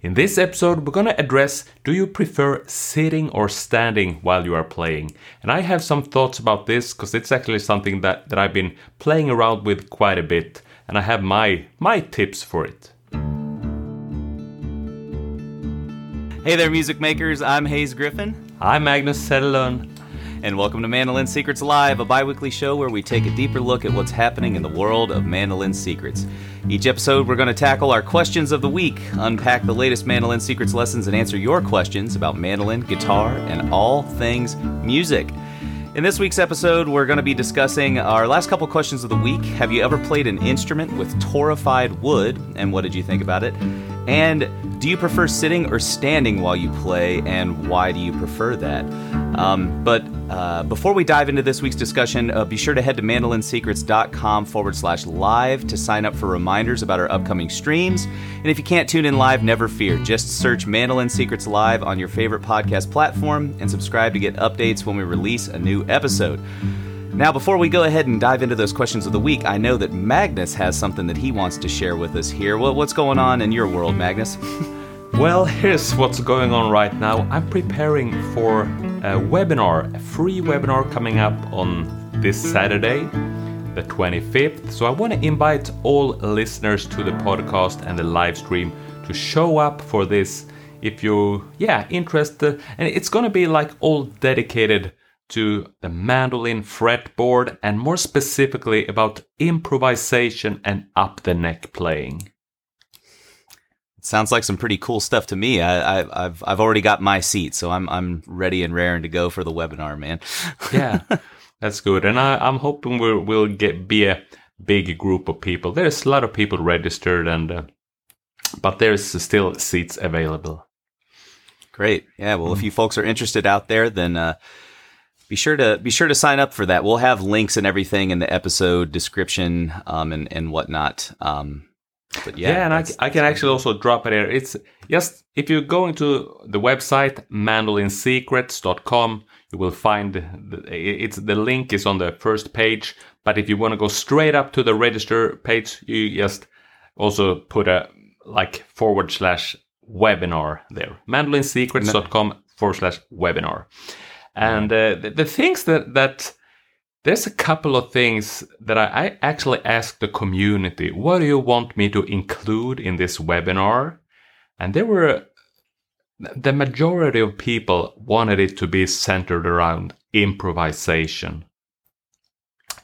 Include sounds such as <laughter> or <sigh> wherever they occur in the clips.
In this episode, we're gonna address do you prefer sitting or standing while you are playing? And I have some thoughts about this because it's actually something that, that I've been playing around with quite a bit, and I have my my tips for it. Hey there, music makers. I'm Hayes Griffin. I'm Magnus Settelön. And welcome to Mandolin Secrets Live, a bi weekly show where we take a deeper look at what's happening in the world of mandolin secrets. Each episode, we're going to tackle our questions of the week, unpack the latest mandolin secrets lessons, and answer your questions about mandolin, guitar, and all things music. In this week's episode, we're going to be discussing our last couple questions of the week. Have you ever played an instrument with torrefied wood, and what did you think about it? And do you prefer sitting or standing while you play, and why do you prefer that? Um, but uh, before we dive into this week's discussion, uh, be sure to head to mandolinsecrets.com forward slash live to sign up for reminders about our upcoming streams. And if you can't tune in live, never fear. Just search Mandolin Secrets Live on your favorite podcast platform and subscribe to get updates when we release a new episode. Now, before we go ahead and dive into those questions of the week, I know that Magnus has something that he wants to share with us here. Well, what's going on in your world, Magnus? <laughs> well, <laughs> here's what's going on right now. I'm preparing for a webinar, a free webinar coming up on this Saturday, the 25th. So I want to invite all listeners to the podcast and the live stream to show up for this if you yeah interested and it's going to be like all dedicated to the mandolin fretboard and more specifically about improvisation and up the neck playing. Sounds like some pretty cool stuff to me. I, have I've already got my seat, so I'm I'm ready and raring to go for the webinar, man. <laughs> yeah, that's good, and I, I'm hoping we'll we'll get be a big group of people. There's a lot of people registered, and uh, but there's still seats available. Great, yeah. Well, mm. if you folks are interested out there, then uh, be sure to be sure to sign up for that. We'll have links and everything in the episode description um, and and whatnot. Um, but yeah, yeah and I, I can actually also drop it here. It's just if you're going to the website mandolinsecrets.com, you will find the, it's the link is on the first page. But if you want to go straight up to the register page, you just also put a like forward slash webinar there. mandolinsecrets.com forward slash webinar. And uh, the, the, things that that there's a couple of things that I, I actually asked the community, what do you want me to include in this webinar? And there were the majority of people wanted it to be centered around improvisation.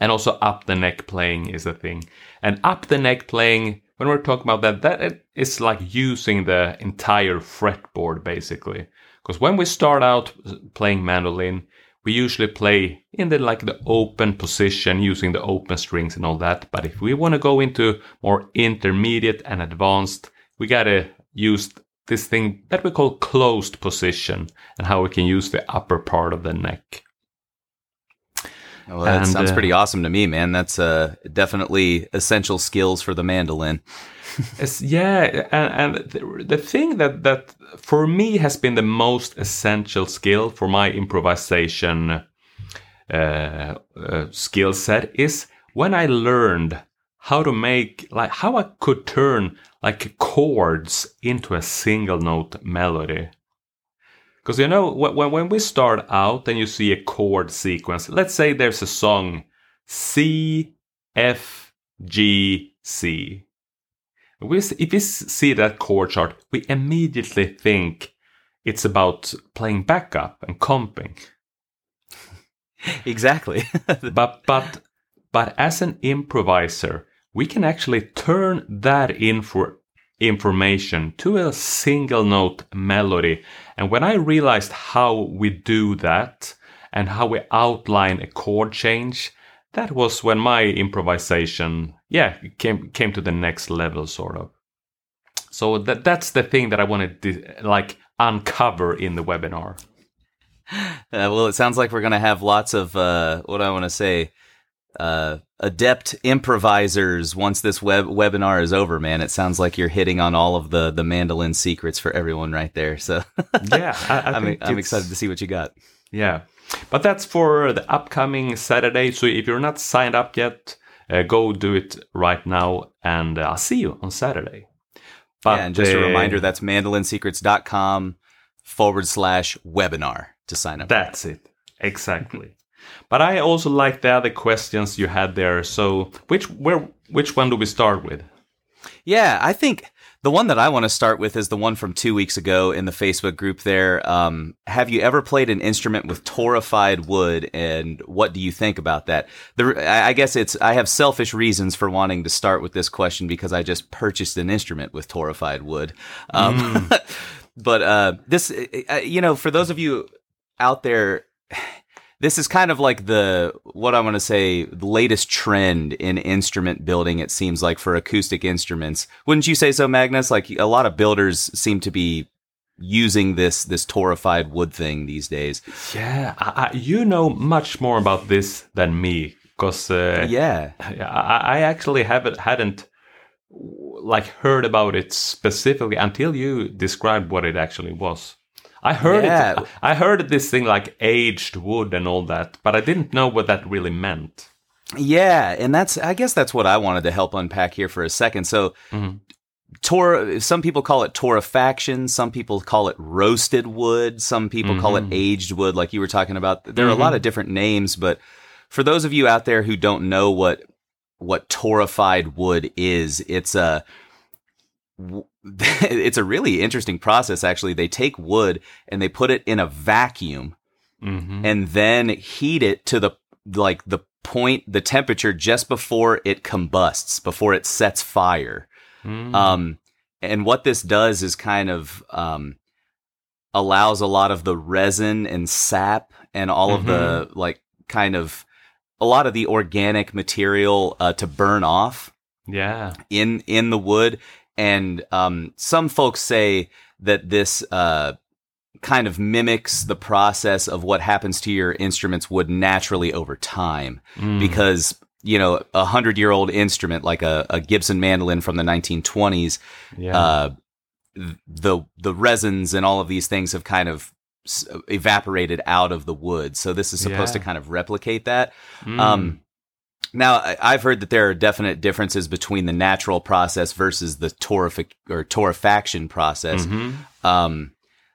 And also up the neck playing is a thing. And up the neck playing, when we're talking about that, that is like using the entire fretboard basically. Because when we start out playing mandolin, we usually play in the like the open position using the open strings and all that. But if we want to go into more intermediate and advanced, we gotta use this thing that we call closed position and how we can use the upper part of the neck. Well, that and, sounds uh, pretty awesome to me, man. That's uh, definitely essential skills for the mandolin. <laughs> yeah, and, and the, the, thing that that for me has been the most essential skill for my improvisation uh, uh, skill set is when I learned how to make like how I could turn like chords into a single note melody. Because you know when when we start out and you see a chord sequence, let's say there's a song C F G C we, if we see that chord chart, we immediately think it's about playing backup and comping. <laughs> exactly. <laughs> but but but as an improviser, we can actually turn that in for information to a single note melody. And when I realized how we do that and how we outline a chord change, that was when my improvisation yeah came came to the next level sort of. So that that's the thing that i wanted to like uncover in the webinar. <laughs> Uh, well it sounds like we're going to have lots of uh, what i want to say uh, adept improvisers once this web webinar is over man it sounds like you're hitting on all of the the mandolin secrets for everyone right there so <laughs> yeah I, am I'm, I'm excited to see what you got yeah but that's for the upcoming saturday so if you're not signed up yet uh, go do it right now, and uh, I'll see you on Saturday. But, yeah, and just uh, a reminder that's mandolinsecrets.com forward slash webinar to sign up. That's it. Exactly. But I also like the other questions you had there. So which where which one do we start with? Yeah, I think the one that I want to start with is the one from two weeks ago in the Facebook group there. Um, have you ever played an instrument with torrefied wood and what do you think about that? The, I guess it's, I have selfish reasons for wanting to start with this question because I just purchased an instrument with torrefied wood. Um, mm. <laughs> but, uh, this, uh, you know, for those of you out there, this is kind of like the what I want to say the latest trend in instrument building. It seems like for acoustic instruments, wouldn't you say so, Magnus? Like a lot of builders seem to be using this this torrefied wood thing these days. Yeah, I, you know much more about this than me because uh, yeah, I, I actually haven't hadn't like heard about it specifically until you described what it actually was. I heard yeah. it. I heard this thing like aged wood and all that, but I didn't know what that really meant. Yeah, and that's I guess that's what I wanted to help unpack here for a second. So mm-hmm. Tor, some people call it torrefaction. Some people call it roasted wood. Some people mm-hmm. call it mm-hmm. aged wood, like you were talking about. There are mm-hmm. a lot mm-hmm. of different names, but for those of you out there who don't know what what torrefied wood is, it's a <laughs> it's a really interesting process actually they take wood and they put it in a vacuum mm-hmm. and then heat it to the like the point the temperature just before it combusts before it sets fire mm. um and what this does is kind of um allows a lot of the resin and sap and all mm-hmm. of the mm-hmm. like kind of a lot of the organic material uh, to burn off yeah in in the wood and um, some folks say that this uh, kind of mimics the process of what happens to your instruments would naturally over time mm. because you know a hundred year old instrument like a, a, Gibson mandolin from the 1920s yeah. uh, the the resins and all of these things have kind of evaporated out of the wood so this is supposed yeah. to kind of replicate that mm. um, now, I've heard that there are definite differences between the natural process versus the torrefic or torrefaction process. Mm-hmm. Um,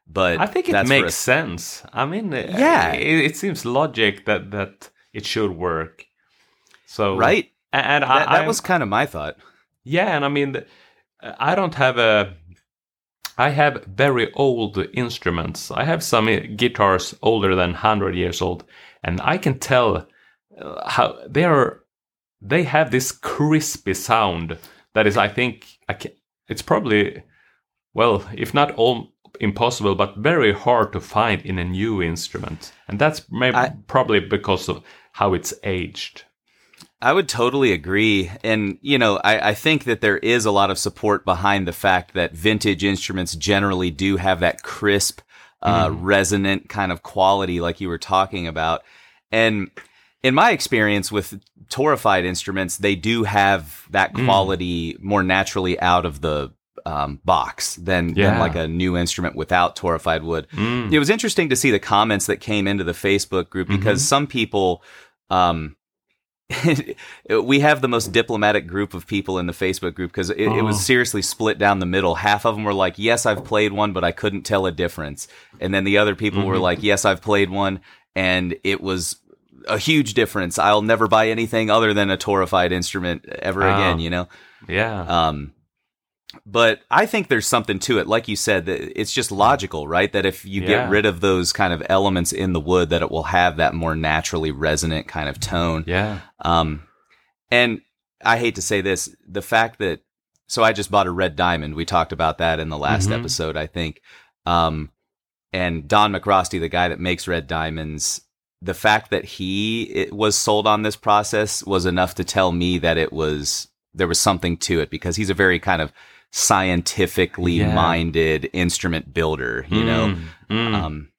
but I think it makes a, sense. I mean, uh, yeah, it, it, seems logic that that it should work. So right, and, that, I, that was kind of my thought. Yeah, and I mean, I don't have a. I have very old instruments. I have some guitars older than hundred years old, and I can tell uh, how they are they have this crispy sound that is, I think, I can, it's probably, well, if not all impossible, but very hard to find in a new instrument. And that's maybe I, probably because of how it's aged. I would totally agree. And, you know, I, I, think that there is a lot of support behind the fact that vintage instruments generally do have that crisp, uh, mm. resonant kind of quality, like you were talking about. And in my experience with torrefied instruments, they do have that mm. quality mm. more naturally out of the um, box than, yeah. than, like a new instrument without torrefied wood. Mm. It was interesting to see the comments that came into the Facebook group because mm-hmm. some people, um, <laughs> we have the most diplomatic group of people in the Facebook group because it, oh. it, was oh. seriously split down the middle. Half of them were like, "Yes, I've played one, but I couldn't tell a difference," and then the other people mm-hmm. were like, "Yes, I've played one, and it was a huge difference. I'll never buy anything other than a torrefied instrument ever oh, again, you know? Yeah. Um, but I think there's something to it. Like you said, it's just logical, right? That if you yeah. get rid of those kind of elements in the wood, that it will have that more naturally resonant kind of tone. Yeah. Um, and I hate to say this, the fact that, so I just bought a red diamond. We talked about that in the last mm-hmm. episode, I think. Um, and Don MacRostie, the guy that makes red diamonds, the fact that he was sold on this process was enough to tell me that it was there was something to it because he's a very kind of scientifically yeah. minded instrument builder, you mm, know. Mm. Um,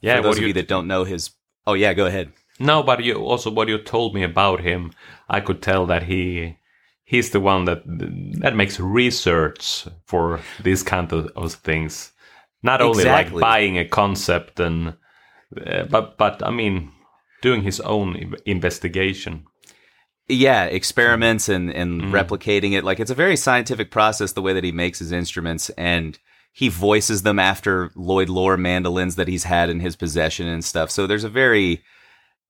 yeah, for those of you that don't know his, oh yeah, go ahead. No, but you also what you told me about him, I could tell that he he's the one that that makes research for these kind of, of things. Not only exactly. like buying a concept and but but I mean, doing his own investigation. yeah, experiments and and Mm. replicating it. Like it's a very scientific process the way that he makes his instruments and he voices them after Lloyd Loar mandolins that he's had in his possession and stuff. So there's a very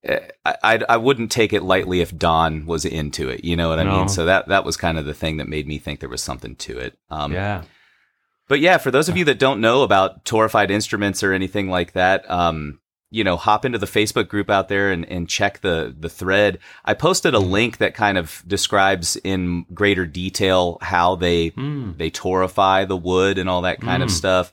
uh, I I I wouldn't take it lightly if Don was into it. You know what I No. mean? So that that was kind of the thing that made me think there was something to it. Um, yeah. but yeah, for those of you that don't know about torrefied instruments or anything like that, um, you know, hop into the Facebook group out there and, and check the the thread. I posted a link that kind of describes in greater detail how they Mm. they torrefy the wood and all that kind of Mm. stuff.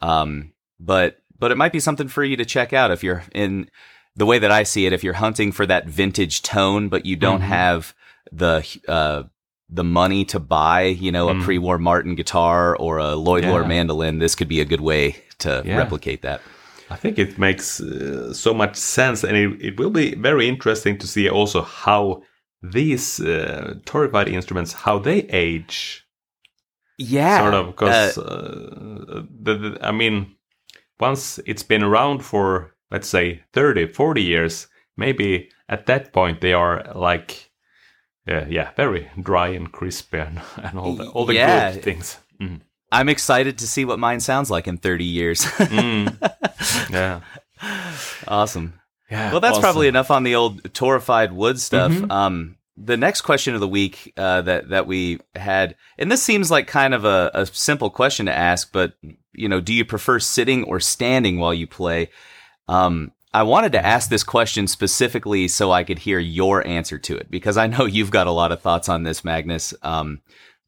Um, but but it might be something for you to check out if you're in the way that I see it. If you're hunting for that vintage tone, but you don't Mhm. have the uh, the money to buy, you know, a Mm. pre-war Martin guitar or a Lloyd Yeah. mandolin, this could be a good way to Yeah. replicate that. I think it makes uh, so much sense, and it, it will be very interesting to see also how these uh, torrefied instruments how they age, Yeah, sort of. Because uh, the, the, I mean, once it's been around for let's say 30, 40 years, maybe at that point they are like, yeah, yeah, very dry and crispy and, <laughs> and all the all the Yeah. good things. Mm. I'm excited to see what mine sounds like in 30 years. Mm. yeah, <laughs> awesome. yeah. Well, that's awesome. probably enough on the old torrefied wood stuff. Mhm. Um, the next question of the week uh, that that we had, and this seems like kind of a, a simple question to ask, but you know, do you prefer sitting or standing while you play? Um, I wanted to ask this question specifically so I could hear your answer to it because I know <laughs> you've got a lot of thoughts on this, Magnus. Um,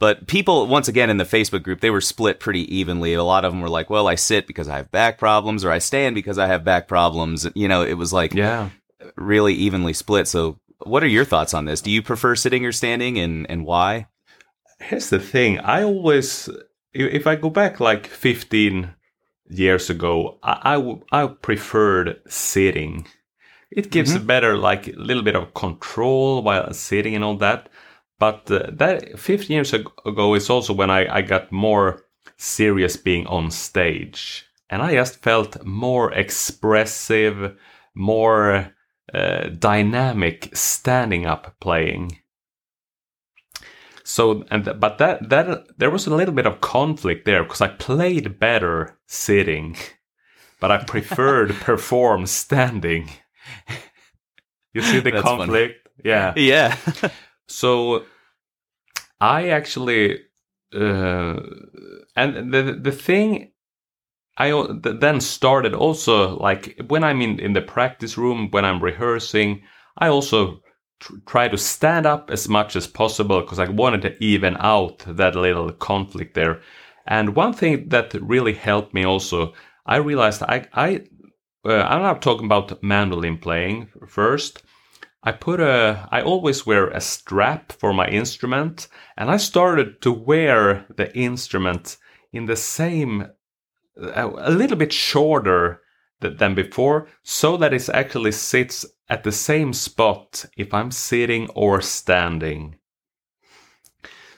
but people, once again, in the Facebook group, they were split pretty evenly. A lot of them were like, well, I sit because I have back problems or I stand because I have back problems. You know, it was like Yeah. really evenly split. So what are your thoughts on this? Do you prefer sitting or standing and, and why? Here's the thing. I always, if I go back like 15 years ago, I, I, w- I preferred sitting. It gives mm-hmm. a better, like, a little bit of control while sitting and all that. But uh, that 15 years ago is also when I, I got more serious being on stage. And I just felt more expressive, more uh, dynamic standing up playing. So and th- but that that there was a little bit of conflict there because I played better sitting, <laughs> but I preferred <laughs> perform standing. <laughs> You see the That's funny. conflict? Yeah. Yeah. So I actually uh, and the the thing I then started also like when I'm in in the practice room when I'm rehearsing I also tr- try to stand up as much as possible because I wanted to even out that little conflict there. And one thing that really helped me also I realized I I uh, I'm not talking about mandolin playing first. I put a, I always wear a strap for my instrument, and I started to wear the instrument in the same, a, a little bit shorter th- than before, so that it actually sits at the same spot if I'm sitting or standing.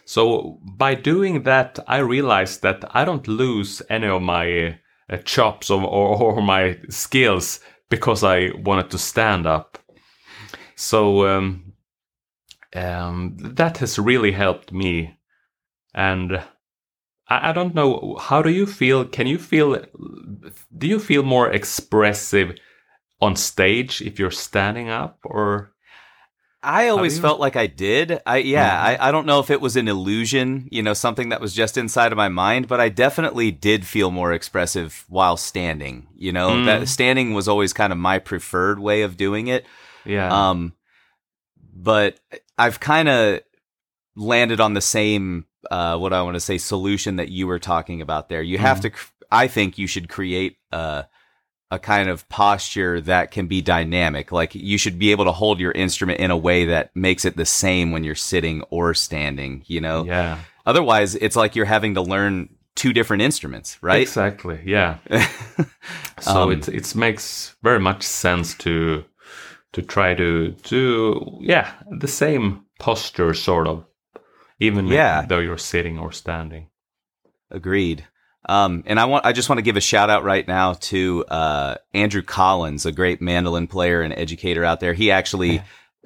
So by doing that, I realized that I don't lose any of my uh, chops or, or, or my skills because I wanted to stand up. So um, um, that has really helped me. And I, I don't know, how do you feel? Can you feel, do you feel more expressive on stage if you're standing up or? I always felt like I did. I yeah, Mhm. I, I don't know if it was an illusion, you know, something that was just inside of my mind, but I definitely did feel more expressive while standing. You know, Mm. that standing was always kind of my preferred way of doing it. Yeah. Um, but I've kind of landed on the same, uh, what I want to say, solution that you were talking about there. You have Mhm. to, cr- I think you should create a, a kind of posture that can be dynamic. Like you should be able to hold your instrument in a way that makes it the same when you're sitting or standing, you know? yeah. Otherwise, it's like you're having to learn two different instruments, right? Exactly. Yeah. <laughs> So Um, it it makes very much sense to to try to do yeah the same posture sort of even Yeah. though you're sitting or standing. Agreed. Um, and I want, I just want to give a shout out right now to, uh, Andrew Collins, a great mandolin player and educator out there. He actually,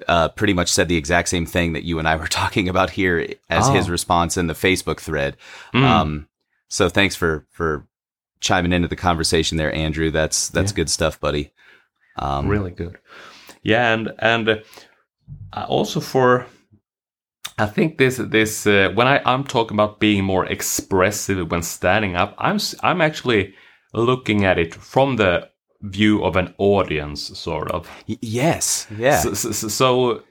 uh, pretty much said the exact same thing that you and I were <laughs> talking about here as Oh. his response in the Facebook thread. Mm. Um, so thanks for for chiming into the conversation there, Andrew. That's that's Yeah. good stuff, buddy. Um, really good. Yeah, and and uh, also for I think this this uh, when I I'm talking about being more expressive when standing up, I'm I'm actually looking at it from the view of an audience, sort of. yes, yeah, So so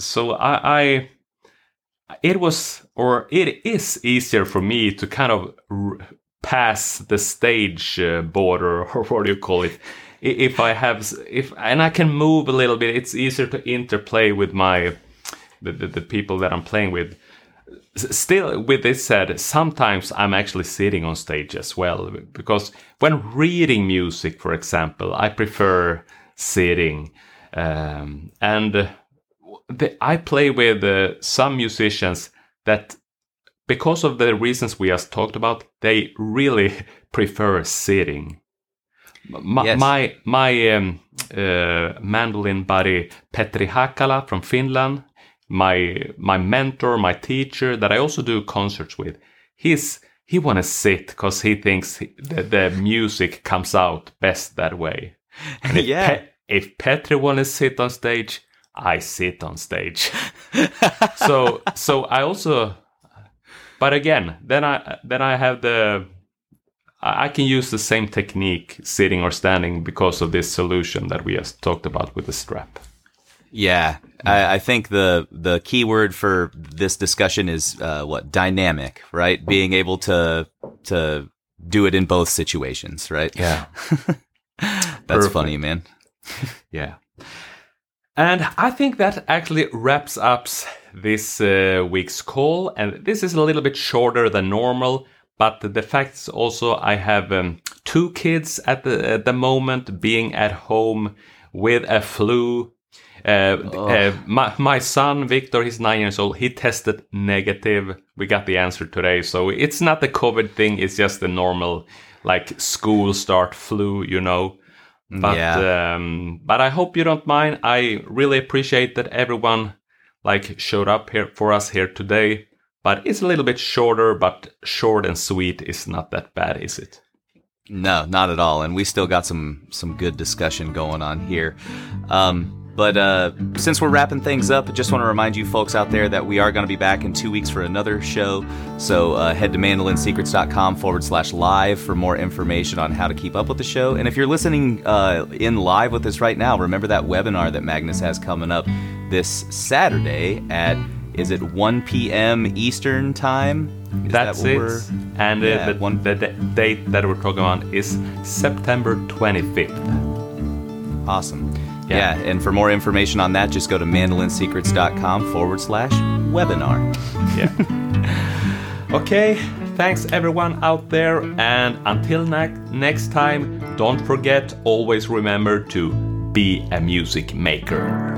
so, I, I it was or it is easier for me to kind of r- pass the stage uh, border <laughs> or what do you call it if I have if and I can move a little bit it's easier to interplay with my the, the, the people that I'm playing with still with this said sometimes I'm actually sitting on stage as well because when reading music for example I prefer sitting um, and uh, the, I play with uh, some musicians that, because of the reasons we just talked about, they really <laughs> prefer sitting. My Yes. my, my um, uh, mandolin buddy Petri Hakala from Finland, my my mentor, my teacher that I also do concerts with, he's he want to sit because he thinks that the music comes out best that way. And if, <laughs> Yeah. Pe- if Petri want to sit on stage, I sit on stage. so so I also, but again, then I then I have the I can use the same technique sitting or standing because of this solution that we just talked about with the strap. yeah. I, I think the the key word for this discussion is uh, what dynamic, right? Being able to to do it in both situations, right? Yeah. <laughs> That's Perfect. funny, man. <laughs> Yeah. And I think that actually wraps up this uh, week's call. And this is a little bit shorter than normal, but the fact is also I have um, two kids at the at the moment being at home with a flu. Uh, uh, my, my son Victor, he's nine years old. He tested negative. We got the answer today, so it's not the COVID thing. It's just the normal, like school start flu, you know. But Yeah. um, but I hope you don't mind. I really appreciate that everyone like showed up here for us here today. But it's a little bit shorter, but short and sweet is not that bad, is it? No, not at all. And we still got some some good discussion going on here. Um, but uh, since we're wrapping things up, I just want to remind you folks out there that we are going to be back in two weeks for another show. So uh, head to mandolinsecrets.com forward slash live for more information on how to keep up with the show. And if you're listening uh, in live with us right now, remember that webinar that Magnus has coming up this Saturday at is it 1 p.m. Eastern time? Is that That's what it. we're- And uh, Yeah, the, one- the d- date that we're talking about is September 25th. Awesome. Yeah. Yeah. and for more information on that, just go to mandolinsecrets.com forward slash webinar. Yeah. <laughs> okay. Thanks everyone out there. And until ne- next time, don't forget, always remember to be a music maker.